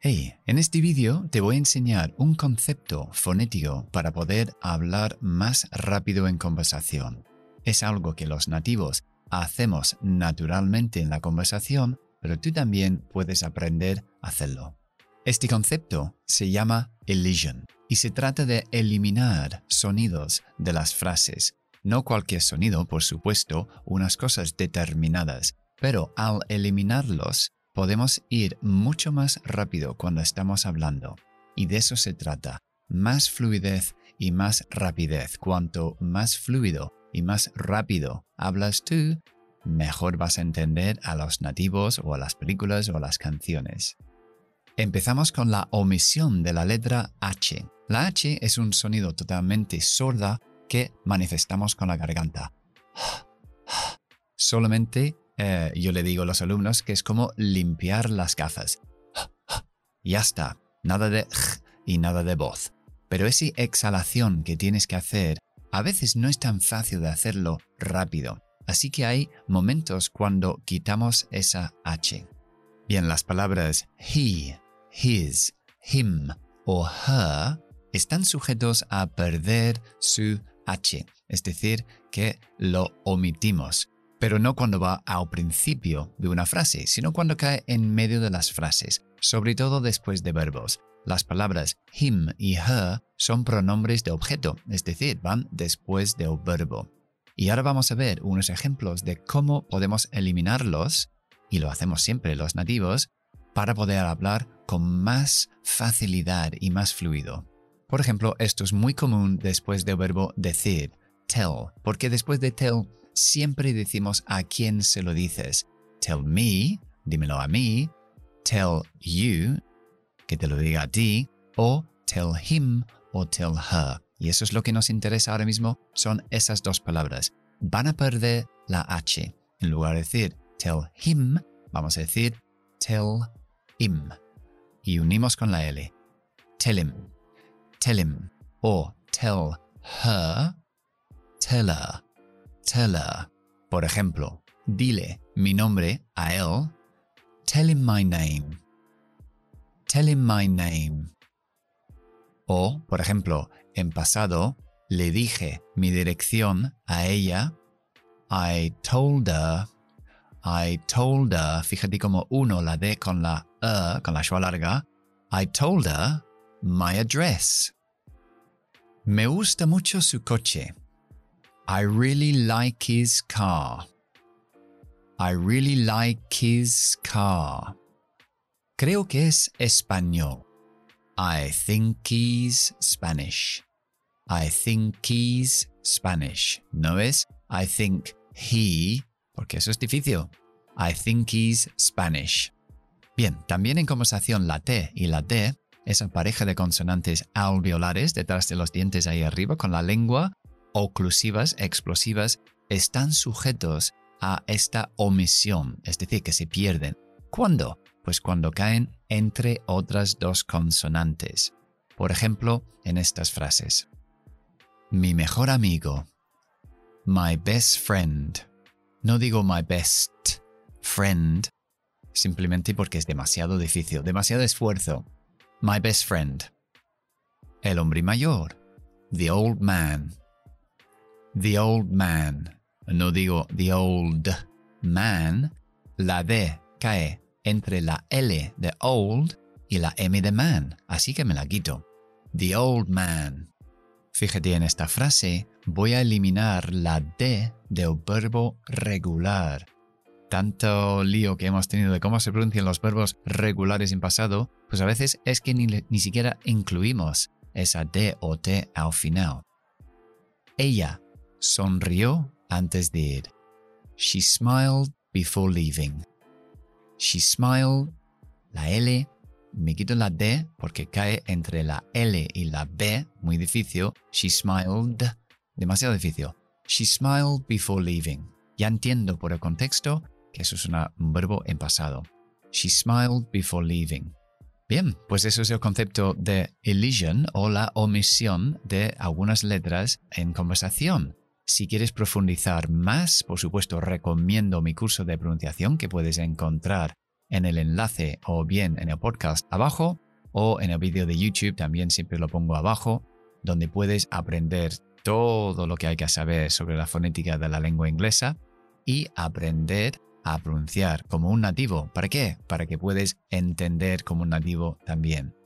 Hey, en este vídeo te voy a enseñar un concepto fonético para poder hablar más rápido en conversación. Es algo que los nativos hacemos naturalmente en la conversación, pero tú también puedes aprender a hacerlo. Este concepto se llama elision y se trata de eliminar sonidos de las frases. No cualquier sonido, por supuesto, unas cosas determinadas, pero al eliminarlos podemos ir mucho más rápido cuando estamos hablando. Y de eso se trata. Más fluidez y más rapidez. Cuanto más fluido y más rápido hablas tú, mejor vas a entender a los nativos o a las películas o a las canciones. Empezamos con la omisión de la letra H. La H es un sonido totalmente sorda que manifestamos con la garganta. Solamente eh, yo le digo a los alumnos que es como limpiar las gafas. Ya está, nada de y nada de voz. Pero esa exhalación que tienes que hacer a veces no es tan fácil de hacerlo rápido. Así que hay momentos cuando quitamos esa H. Bien, las palabras he, his, him o her están sujetos a perder su H, es decir, que lo omitimos pero no cuando va al principio de una frase, sino cuando cae en medio de las frases, sobre todo después de verbos. Las palabras him y her son pronombres de objeto, es decir, van después del verbo. Y ahora vamos a ver unos ejemplos de cómo podemos eliminarlos, y lo hacemos siempre los nativos, para poder hablar con más facilidad y más fluido. Por ejemplo, esto es muy común después del verbo decir, tell, porque después de tell siempre decimos a quién se lo dices. Tell me, dímelo a mí. Tell you, que te lo diga a ti. O tell him o tell her. Y eso es lo que nos interesa ahora mismo, son esas dos palabras. Van a perder la H. En lugar de decir tell him, vamos a decir tell him. Y unimos con la L. Tell him. Tell him. O tell her. Tell her teller. Por ejemplo, dile mi nombre a él. Tell him my name. Tell him my name. O, por ejemplo, en pasado, le dije mi dirección a ella. I told her. I told her. Fíjate como uno la D con la E, con la schwa larga. I told her my address. Me gusta mucho su coche. I really like his car. I really like his car. Creo que es español. I think he's Spanish. I think he's Spanish. ¿No es? I think he, porque eso es difícil. I think he's Spanish. Bien, también en conversación la T y la D, esa pareja de consonantes alveolares detrás de los dientes ahí arriba con la lengua, oclusivas, explosivas, están sujetos a esta omisión, es decir, que se pierden. ¿Cuándo? Pues cuando caen entre otras dos consonantes. Por ejemplo, en estas frases. Mi mejor amigo. My best friend. No digo my best friend, simplemente porque es demasiado difícil, demasiado esfuerzo. My best friend. El hombre mayor. The old man. The Old Man. No digo The Old Man. La D cae entre la L de Old y la M de Man, así que me la quito. The Old Man. Fíjate en esta frase, voy a eliminar la D del verbo regular. Tanto lío que hemos tenido de cómo se pronuncian los verbos regulares en pasado, pues a veces es que ni, ni siquiera incluimos esa D o T al final. Ella Sonrió antes de ir. She smiled before leaving. She smiled. La L, me quito la D porque cae entre la L y la B, muy difícil. She smiled, demasiado difícil. She smiled before leaving. Ya entiendo por el contexto que eso es un verbo en pasado. She smiled before leaving. Bien, pues eso es el concepto de elision o la omisión de algunas letras en conversación. Si quieres profundizar más, por supuesto, recomiendo mi curso de pronunciación que puedes encontrar en el enlace o bien en el podcast abajo o en el vídeo de YouTube también siempre lo pongo abajo, donde puedes aprender todo lo que hay que saber sobre la fonética de la lengua inglesa y aprender a pronunciar como un nativo. ¿Para qué? Para que puedas entender como un nativo también.